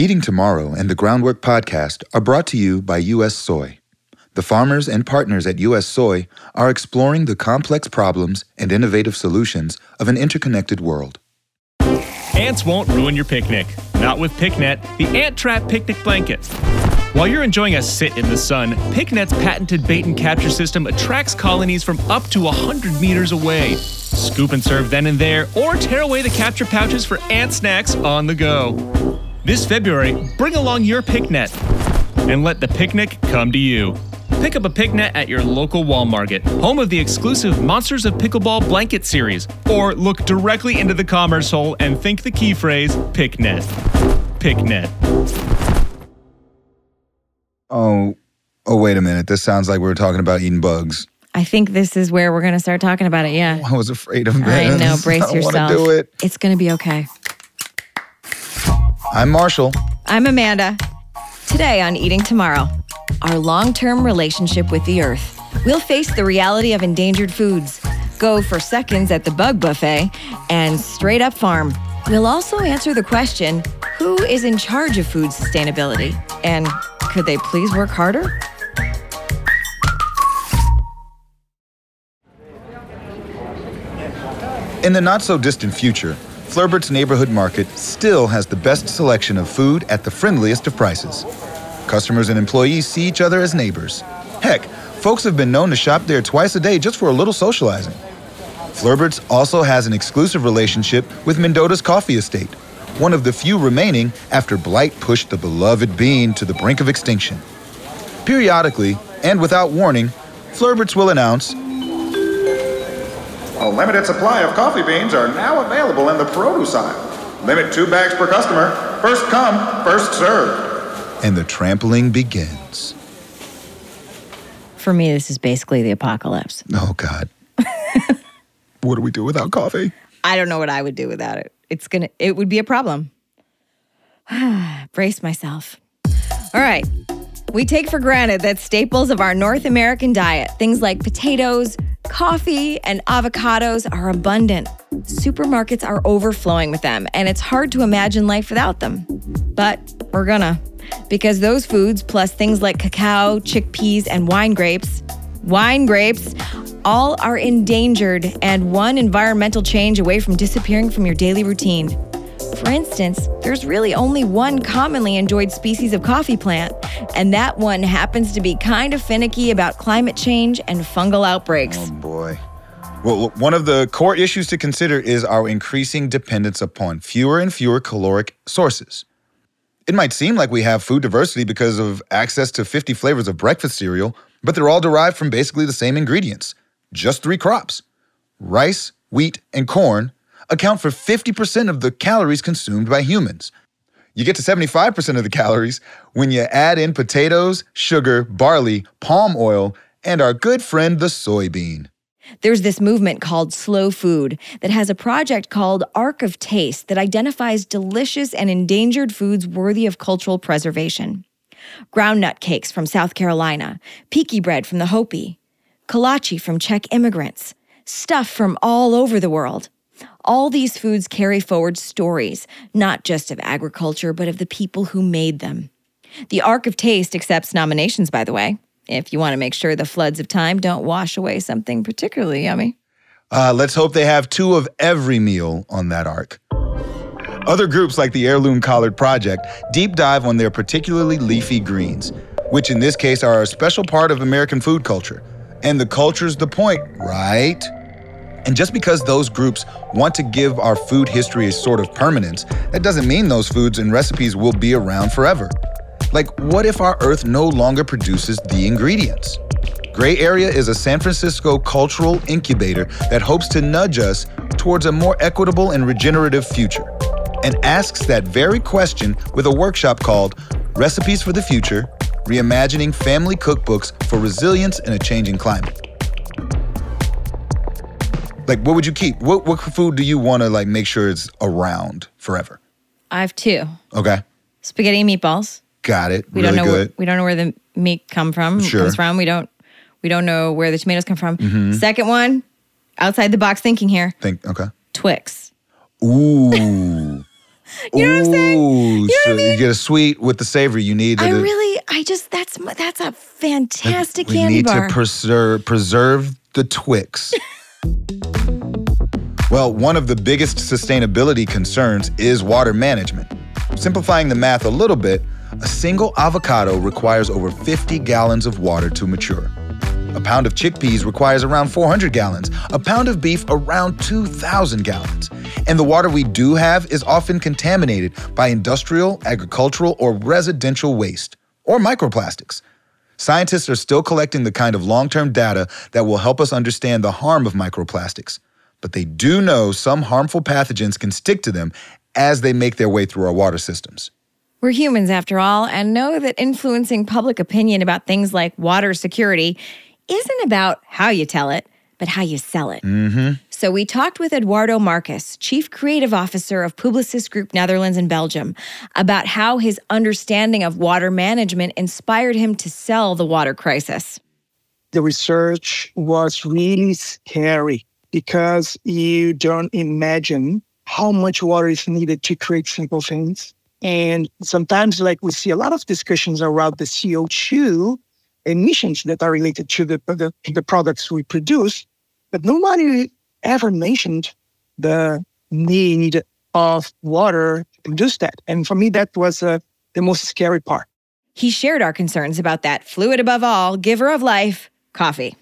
Eating Tomorrow and the Groundwork Podcast are brought to you by U.S. Soy. The farmers and partners at U.S. Soy are exploring the complex problems and innovative solutions of an interconnected world. Ants won't ruin your picnic. Not with PicNet, the ant trap picnic blanket. While you're enjoying a sit in the sun, PicNet's patented bait and capture system attracts colonies from up to 100 meters away. Scoop and serve then and there, or tear away the capture pouches for ant snacks on the go. This February, bring along your PicNet and let the picnic come to you. Pick up a PicNet at your local Walmart, home of the exclusive Monsters of Pickleball blanket series, or look directly into the commerce hole and think the key phrase PicNet. PicNet. Oh, oh, wait a minute. This sounds like we were talking about eating bugs. I think this is where we're going to start talking about it. Yeah. I was afraid of this. I know. Brace I don't yourself. Want to do it. It's going to be okay. I'm Marshall. I'm Amanda. Today on Eating Tomorrow, our long term relationship with the earth. We'll face the reality of endangered foods, go for seconds at the bug buffet, and straight up farm. We'll also answer the question who is in charge of food sustainability? And could they please work harder? In the not so distant future, Flurbert's neighborhood market still has the best selection of food at the friendliest of prices. Customers and employees see each other as neighbors. Heck, folks have been known to shop there twice a day just for a little socializing. Flurbert's also has an exclusive relationship with Mendota's Coffee Estate, one of the few remaining after blight pushed the beloved bean to the brink of extinction. Periodically, and without warning, Flurbert's will announce A limited supply of coffee beans are now available in the produce aisle. Limit two bags per customer. First come, first served. and the trampling begins. For me, this is basically the apocalypse. Oh, God. what do we do without coffee? I don't know what I would do without it. It's gonna it would be a problem. Brace myself. All right. We take for granted that staples of our North American diet, things like potatoes, coffee, and avocados are abundant. Supermarkets are overflowing with them, and it's hard to imagine life without them. But we're gonna, because those foods, plus things like cacao, chickpeas, and wine grapes, wine grapes, all are endangered and one environmental change away from disappearing from your daily routine. For instance, there's really only one commonly enjoyed species of coffee plant, and that one happens to be kind of finicky about climate change and fungal outbreaks. Oh, boy. Well, one of the core issues to consider is our increasing dependence upon fewer and fewer caloric sources. It might seem like we have food diversity because of access to 50 flavors of breakfast cereal, but they're all derived from basically the same ingredients just three crops rice, wheat, and corn account for 50% of the calories consumed by humans. You get to 75% of the calories when you add in potatoes, sugar, barley, palm oil, and our good friend the soybean. There's this movement called Slow Food that has a project called Ark of Taste that identifies delicious and endangered foods worthy of cultural preservation. Groundnut cakes from South Carolina, Piki bread from the Hopi, kolache from Czech immigrants, stuff from all over the world. All these foods carry forward stories, not just of agriculture, but of the people who made them. The Ark of Taste accepts nominations, by the way, if you want to make sure the floods of time don't wash away something particularly yummy. Uh, let's hope they have two of every meal on that ark. Other groups like the Heirloom Collard Project deep dive on their particularly leafy greens, which in this case are a special part of American food culture. And the culture's the point, right? And just because those groups want to give our food history a sort of permanence, that doesn't mean those foods and recipes will be around forever. Like, what if our Earth no longer produces the ingredients? Gray Area is a San Francisco cultural incubator that hopes to nudge us towards a more equitable and regenerative future, and asks that very question with a workshop called Recipes for the Future Reimagining Family Cookbooks for Resilience in a Changing Climate. Like, what would you keep? What, what food do you want to like make sure it's around forever? I have two Okay, spaghetti and meatballs. got it. We really don't know good. Where, we don't know where the meat come from Sure. Mm-hmm. comes from. We don't we don't know where the tomatoes come from. Second one, outside the box thinking here. Think okay. Twix. Ooh. You know what I'm saying? Ooh, You know so what I mean? you get a sweet with the savory. You need. I the- really, I just that's my- that's a fantastic we candy need bar. to preserve preserve the Twix. well, one of the biggest sustainability concerns is water management. Simplifying the math a little bit, a single avocado requires over 50 gallons of water to mature. A pound of chickpeas requires around 400 gallons, a pound of beef around 2,000 gallons. And the water we do have is often contaminated by industrial, agricultural, or residential waste, or microplastics. Scientists are still collecting the kind of long term data that will help us understand the harm of microplastics. But they do know some harmful pathogens can stick to them as they make their way through our water systems. We're humans after all, and know that influencing public opinion about things like water security isn't about how you tell it, but how you sell it. Mm-hmm. So we talked with Eduardo Marques, Chief Creative Officer of Publicis Group Netherlands and Belgium, about how his understanding of water management inspired him to sell the water crisis. the research was really scary because you don't imagine how much water is needed to create simple things. And sometimes, like we see a lot of discussions around the CO2 emissions that are related to the, the, the products we produce, but nobody ever mentioned the need of water to produce that. And for me, that was uh, the most scary part. He shared our concerns about that fluid above all, giver of life, coffee.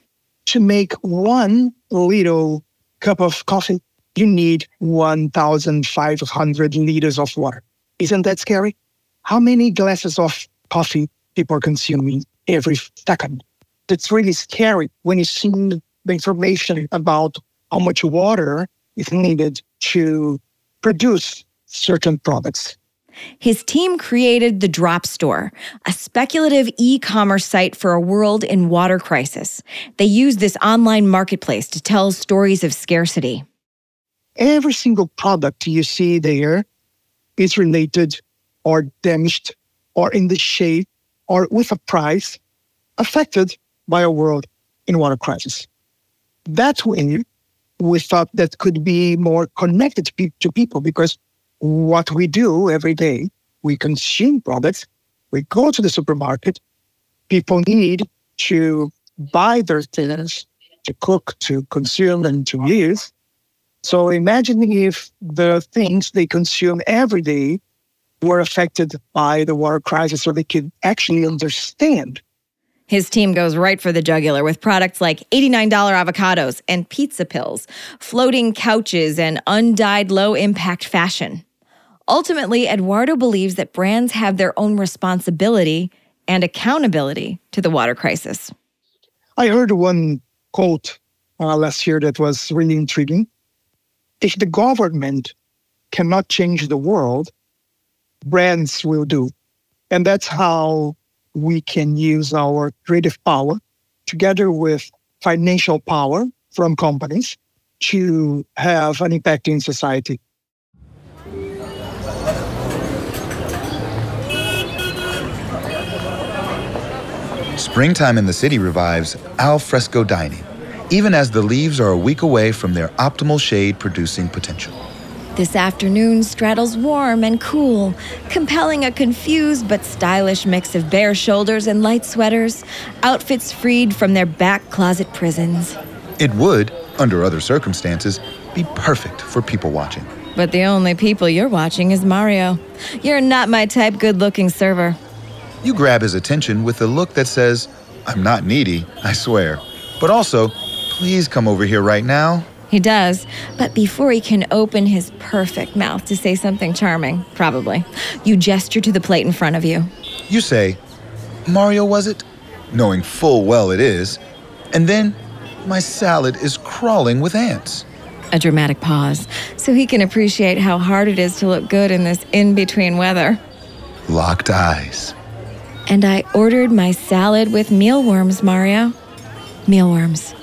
to make one little cup of coffee, you need 1,500 liters of water. Isn't that scary? How many glasses of coffee people are consuming every second? That's really scary when you see the information about how much water is needed to produce certain products. His team created the Drop Store, a speculative e commerce site for a world in water crisis. They used this online marketplace to tell stories of scarcity. every single product you see there is related or damaged or in the shape or with a price affected by a world in water crisis. That's when we thought that could be more connected to pe- to people because what we do every day, we consume products, we go to the supermarket, people need to buy their things to cook, to consume, and to use. So imagine if the things they consume every day were affected by the water crisis so they could actually understand. His team goes right for the jugular with products like $89 avocados and pizza pills, floating couches, and undyed low impact fashion. Ultimately, Eduardo believes that brands have their own responsibility and accountability to the water crisis. I heard one quote uh, last year that was really intriguing. If the government cannot change the world, brands will do. And that's how we can use our creative power together with financial power from companies to have an impact in society. Springtime in the city revives al fresco dining, even as the leaves are a week away from their optimal shade producing potential. This afternoon straddles warm and cool, compelling a confused but stylish mix of bare shoulders and light sweaters, outfits freed from their back closet prisons. It would, under other circumstances, be perfect for people watching. But the only people you're watching is Mario. You're not my type good looking server. You grab his attention with a look that says, I'm not needy, I swear. But also, please come over here right now. He does, but before he can open his perfect mouth to say something charming, probably, you gesture to the plate in front of you. You say, Mario, was it? Knowing full well it is. And then, my salad is crawling with ants. A dramatic pause, so he can appreciate how hard it is to look good in this in between weather. Locked eyes. And I ordered my salad with mealworms, Mario. Mealworms.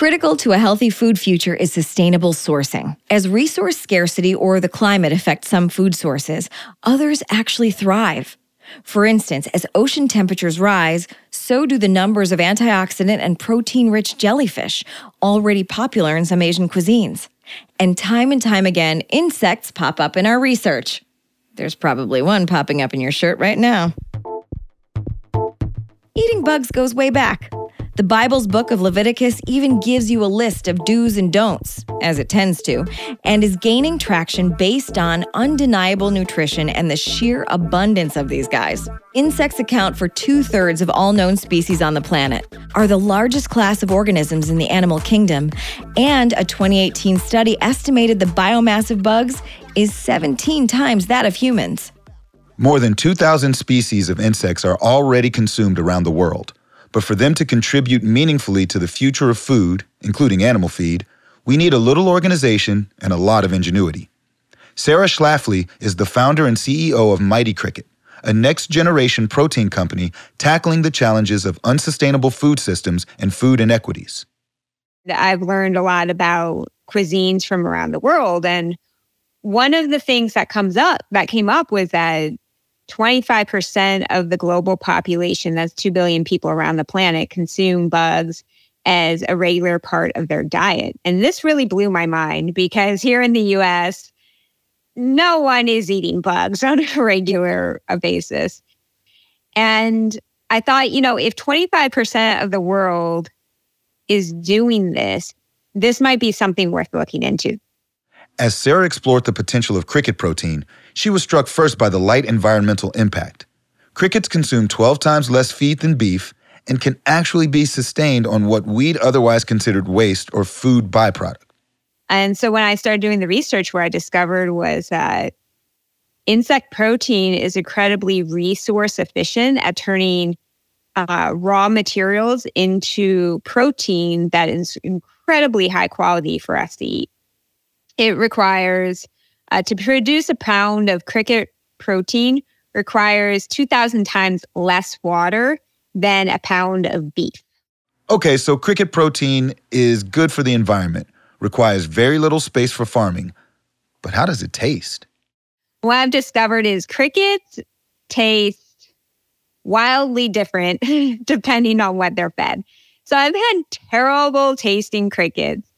Critical to a healthy food future is sustainable sourcing. As resource scarcity or the climate affect some food sources, others actually thrive. For instance, as ocean temperatures rise, so do the numbers of antioxidant and protein rich jellyfish, already popular in some Asian cuisines. And time and time again, insects pop up in our research. There's probably one popping up in your shirt right now. Eating bugs goes way back. The Bible's book of Leviticus even gives you a list of do's and don'ts, as it tends to, and is gaining traction based on undeniable nutrition and the sheer abundance of these guys. Insects account for two thirds of all known species on the planet, are the largest class of organisms in the animal kingdom, and a 2018 study estimated the biomass of bugs is 17 times that of humans. More than 2,000 species of insects are already consumed around the world. But for them to contribute meaningfully to the future of food, including animal feed, we need a little organization and a lot of ingenuity. Sarah Schlafly is the founder and CEO of Mighty Cricket, a next generation protein company tackling the challenges of unsustainable food systems and food inequities. I've learned a lot about cuisines from around the world. And one of the things that comes up that came up was that 25% of the global population, that's 2 billion people around the planet, consume bugs as a regular part of their diet. And this really blew my mind because here in the US, no one is eating bugs on a regular basis. And I thought, you know, if 25% of the world is doing this, this might be something worth looking into. As Sarah explored the potential of cricket protein, she was struck first by the light environmental impact. Crickets consume 12 times less feed than beef and can actually be sustained on what we'd otherwise considered waste or food byproduct. And so when I started doing the research, where I discovered was that insect protein is incredibly resource efficient at turning uh, raw materials into protein that is incredibly high quality for us to eat. It requires uh, to produce a pound of cricket protein requires 2,000 times less water than a pound of beef. Okay, so cricket protein is good for the environment, requires very little space for farming. But how does it taste? What I've discovered is crickets taste wildly different depending on what they're fed. So I've had terrible tasting crickets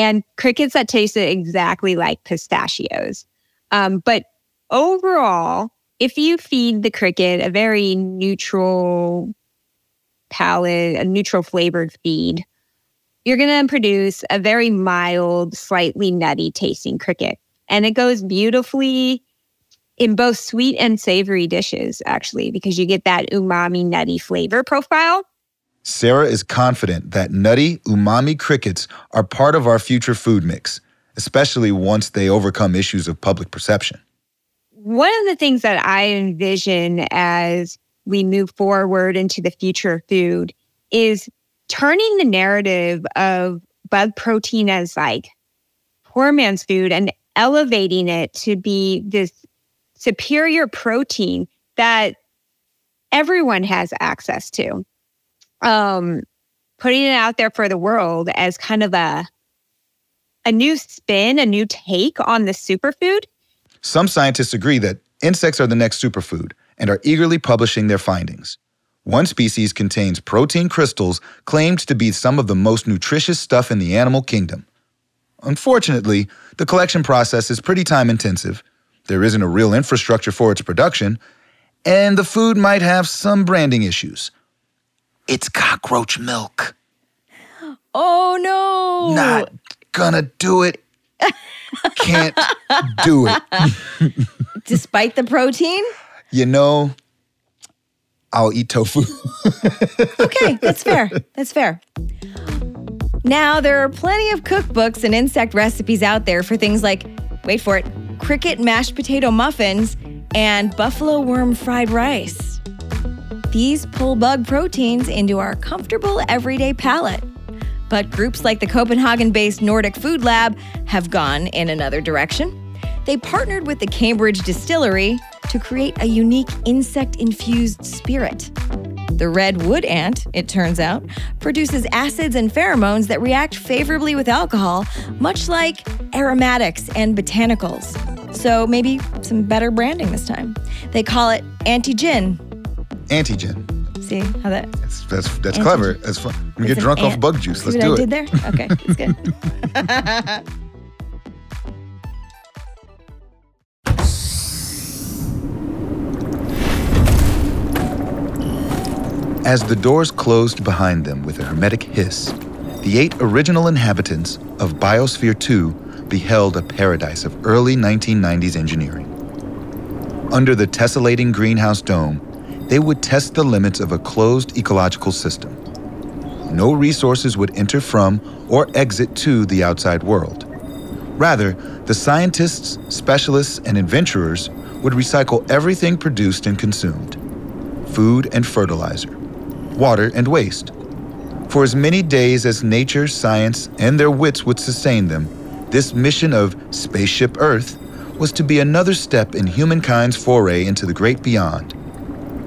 and crickets that tasted exactly like pistachios. Um, but overall, if you feed the cricket a very neutral palate, a neutral flavored feed, you're going to produce a very mild, slightly nutty tasting cricket. And it goes beautifully in both sweet and savory dishes, actually, because you get that umami nutty flavor profile. Sarah is confident that nutty, umami crickets are part of our future food mix, especially once they overcome issues of public perception. One of the things that I envision as we move forward into the future of food is turning the narrative of bug protein as like poor man's food and elevating it to be this superior protein that everyone has access to um, putting it out there for the world as kind of a a new spin, a new take on the superfood. Some scientists agree that insects are the next superfood and are eagerly publishing their findings. One species contains protein crystals claimed to be some of the most nutritious stuff in the animal kingdom. Unfortunately, the collection process is pretty time intensive. There isn't a real infrastructure for its production, and the food might have some branding issues. It's cockroach milk. Oh no. Not gonna do it. Can't do it. Despite the protein? You know, I'll eat tofu. okay, that's fair. That's fair. Now, there are plenty of cookbooks and insect recipes out there for things like, wait for it, cricket mashed potato muffins and buffalo worm fried rice. These pull bug proteins into our comfortable everyday palate. But groups like the Copenhagen based Nordic Food Lab have gone in another direction. They partnered with the Cambridge Distillery to create a unique insect infused spirit. The red wood ant, it turns out, produces acids and pheromones that react favorably with alcohol, much like aromatics and botanicals. So maybe some better branding this time. They call it anti gin antigen. See how that? That's that's, that's clever. That's fun. We it's get drunk off bug juice. Let's See what do I it. Did there? Okay, it's good. As the doors closed behind them with a hermetic hiss, the eight original inhabitants of Biosphere 2 beheld a paradise of early 1990s engineering. Under the tessellating greenhouse dome, they would test the limits of a closed ecological system. No resources would enter from or exit to the outside world. Rather, the scientists, specialists, and adventurers would recycle everything produced and consumed food and fertilizer, water and waste. For as many days as nature, science, and their wits would sustain them, this mission of Spaceship Earth was to be another step in humankind's foray into the great beyond.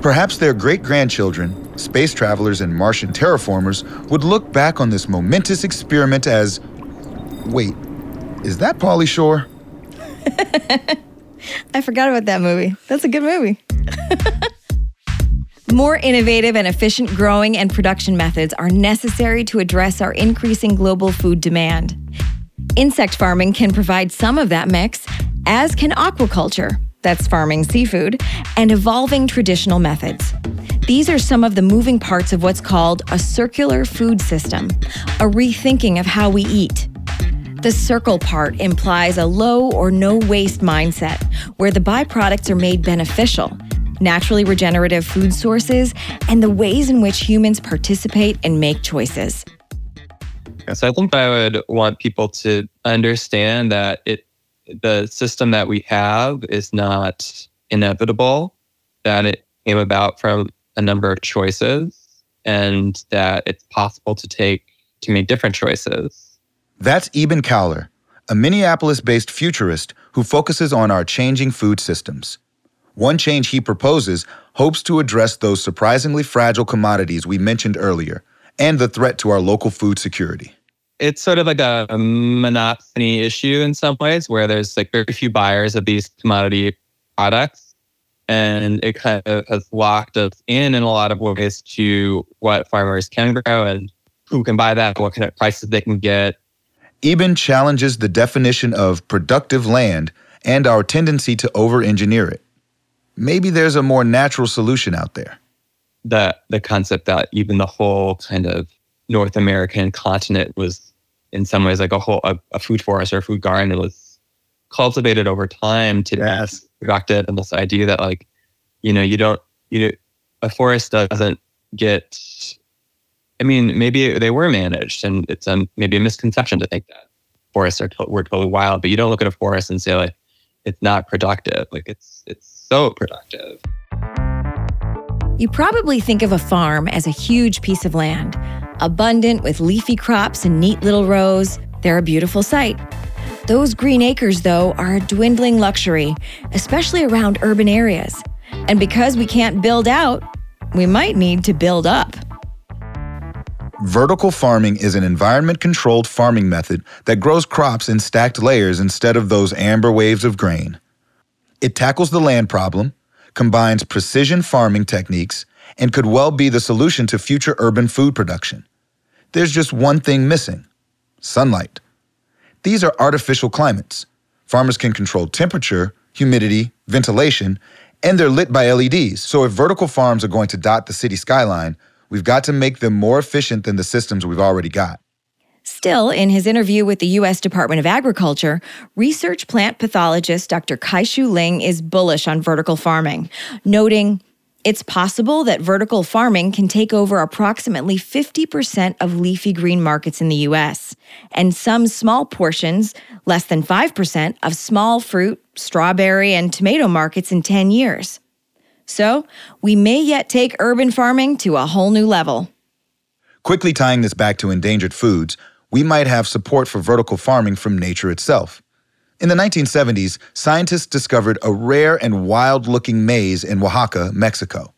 Perhaps their great grandchildren, space travelers and Martian terraformers, would look back on this momentous experiment as wait, is that Pauly Shore? I forgot about that movie. That's a good movie. More innovative and efficient growing and production methods are necessary to address our increasing global food demand. Insect farming can provide some of that mix, as can aquaculture, that's farming seafood, and evolving traditional methods. These are some of the moving parts of what's called a circular food system, a rethinking of how we eat. The circle part implies a low or no waste mindset, where the byproducts are made beneficial, naturally regenerative food sources, and the ways in which humans participate and make choices. So I think I would want people to understand that it the system that we have is not inevitable, that it came about from a number of choices, and that it's possible to take to make different choices. That's Eben Cowler, a Minneapolis based futurist who focuses on our changing food systems. One change he proposes hopes to address those surprisingly fragile commodities we mentioned earlier and the threat to our local food security. It's sort of like a, a monopsony issue in some ways, where there's like very few buyers of these commodity products. And it kind of has locked us in in a lot of ways to what farmers can grow and who can buy that, what kind of prices they can get, Eben challenges the definition of productive land and our tendency to over engineer it. Maybe there's a more natural solution out there. The, the concept that even the whole kind of North American continent was in some ways like a whole a, a food forest or a food garden. It was cultivated over time to yes. be productive, and this idea that like you know you don't you know a forest doesn't get I mean, maybe they were managed, and it's a, maybe a misconception to think that forests are to- were totally wild. But you don't look at a forest and say like it's not productive. Like it's it's so productive. You probably think of a farm as a huge piece of land, abundant with leafy crops and neat little rows. They're a beautiful sight. Those green acres, though, are a dwindling luxury, especially around urban areas. And because we can't build out, we might need to build up. Vertical farming is an environment controlled farming method that grows crops in stacked layers instead of those amber waves of grain. It tackles the land problem, combines precision farming techniques, and could well be the solution to future urban food production. There's just one thing missing sunlight. These are artificial climates. Farmers can control temperature, humidity, ventilation, and they're lit by LEDs. So if vertical farms are going to dot the city skyline, We've got to make them more efficient than the systems we've already got. Still, in his interview with the U.S. Department of Agriculture, research plant pathologist Dr. Kai-Shu Ling is bullish on vertical farming, noting it's possible that vertical farming can take over approximately 50% of leafy green markets in the U.S., and some small portions, less than 5%, of small fruit, strawberry, and tomato markets in 10 years. So, we may yet take urban farming to a whole new level. Quickly tying this back to endangered foods, we might have support for vertical farming from nature itself. In the 1970s, scientists discovered a rare and wild looking maize in Oaxaca, Mexico.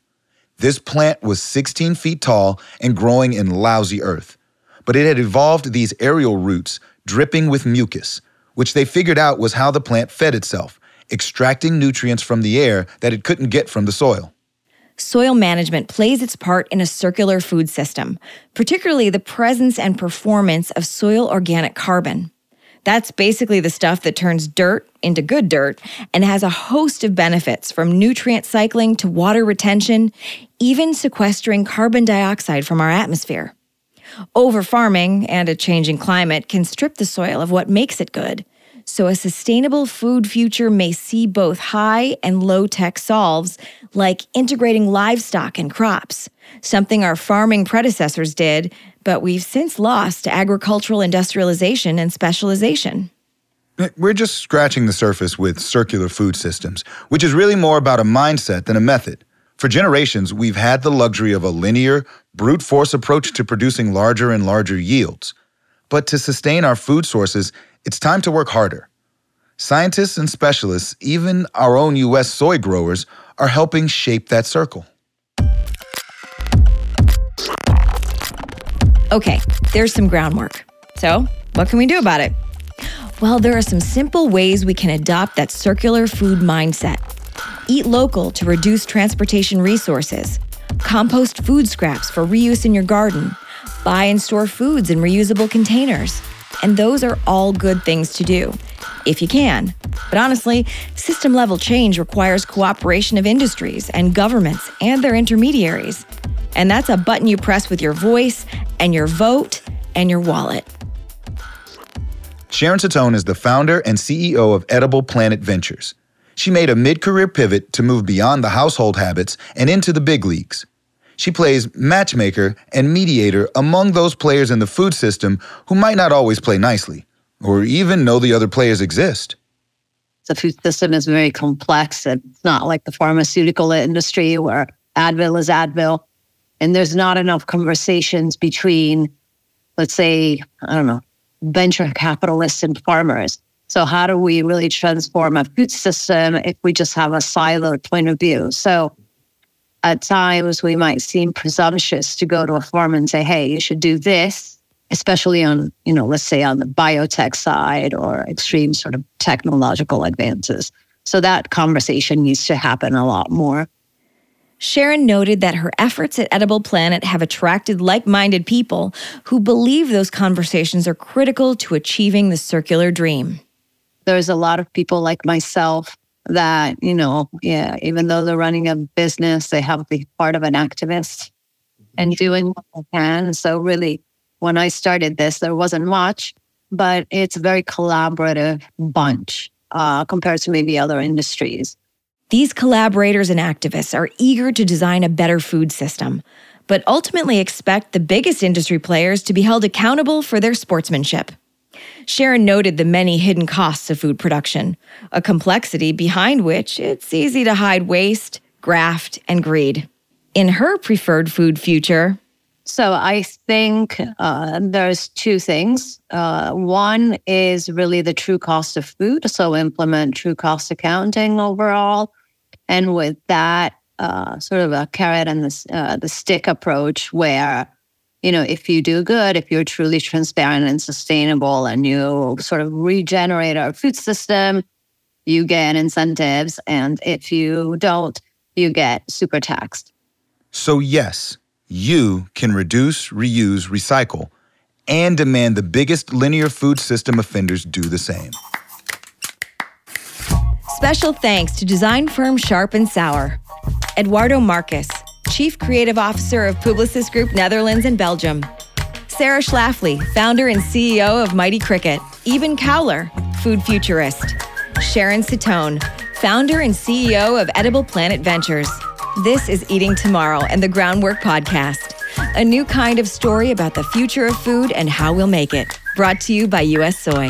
This plant was 16 feet tall and growing in lousy earth, but it had evolved these aerial roots dripping with mucus, which they figured out was how the plant fed itself extracting nutrients from the air that it couldn't get from the soil. Soil management plays its part in a circular food system, particularly the presence and performance of soil organic carbon. That's basically the stuff that turns dirt into good dirt and has a host of benefits from nutrient cycling to water retention, even sequestering carbon dioxide from our atmosphere. Over farming and a changing climate can strip the soil of what makes it good. So, a sustainable food future may see both high and low tech solves like integrating livestock and crops, something our farming predecessors did, but we've since lost to agricultural industrialization and specialization. We're just scratching the surface with circular food systems, which is really more about a mindset than a method. For generations, we've had the luxury of a linear, brute force approach to producing larger and larger yields. But to sustain our food sources, it's time to work harder. Scientists and specialists, even our own U.S. soy growers, are helping shape that circle. Okay, there's some groundwork. So, what can we do about it? Well, there are some simple ways we can adopt that circular food mindset. Eat local to reduce transportation resources. Compost food scraps for reuse in your garden. Buy and store foods in reusable containers. And those are all good things to do, if you can. But honestly, system level change requires cooperation of industries and governments and their intermediaries. And that's a button you press with your voice and your vote and your wallet. Sharon Cittone is the founder and CEO of Edible Planet Ventures. She made a mid career pivot to move beyond the household habits and into the big leagues. She plays matchmaker and mediator among those players in the food system who might not always play nicely or even know the other players exist. The food system is very complex. And it's not like the pharmaceutical industry where Advil is Advil. And there's not enough conversations between, let's say, I don't know, venture capitalists and farmers. So, how do we really transform a food system if we just have a siloed point of view? So, at times we might seem presumptuous to go to a farm and say, hey, you should do this, especially on, you know, let's say on the biotech side or extreme sort of technological advances. So, that conversation needs to happen a lot more. Sharon noted that her efforts at Edible Planet have attracted like minded people who believe those conversations are critical to achieving the circular dream. There's a lot of people like myself that, you know, yeah, even though they're running a business, they have to be part of an activist and doing what they can. So, really, when I started this, there wasn't much, but it's a very collaborative bunch uh, compared to maybe other industries. These collaborators and activists are eager to design a better food system, but ultimately expect the biggest industry players to be held accountable for their sportsmanship. Sharon noted the many hidden costs of food production, a complexity behind which it's easy to hide waste, graft, and greed. In her preferred food future, so I think uh, there's two things. Uh, one is really the true cost of food. So implement true cost accounting overall, and with that, uh, sort of a carrot and the uh, the stick approach, where you know if you do good, if you're truly transparent and sustainable, and you sort of regenerate our food system, you get incentives, and if you don't, you get super taxed. So yes you can reduce, reuse, recycle, and demand the biggest linear food system offenders do the same. Special thanks to design firm Sharp and Sour, Eduardo Marques, Chief Creative Officer of Publicis Group Netherlands and Belgium, Sarah Schlafly, founder and CEO of Mighty Cricket, Eben Cowler, food futurist, Sharon Cittone, founder and CEO of Edible Planet Ventures. This is Eating Tomorrow and the Groundwork Podcast, a new kind of story about the future of food and how we'll make it. Brought to you by US Soy.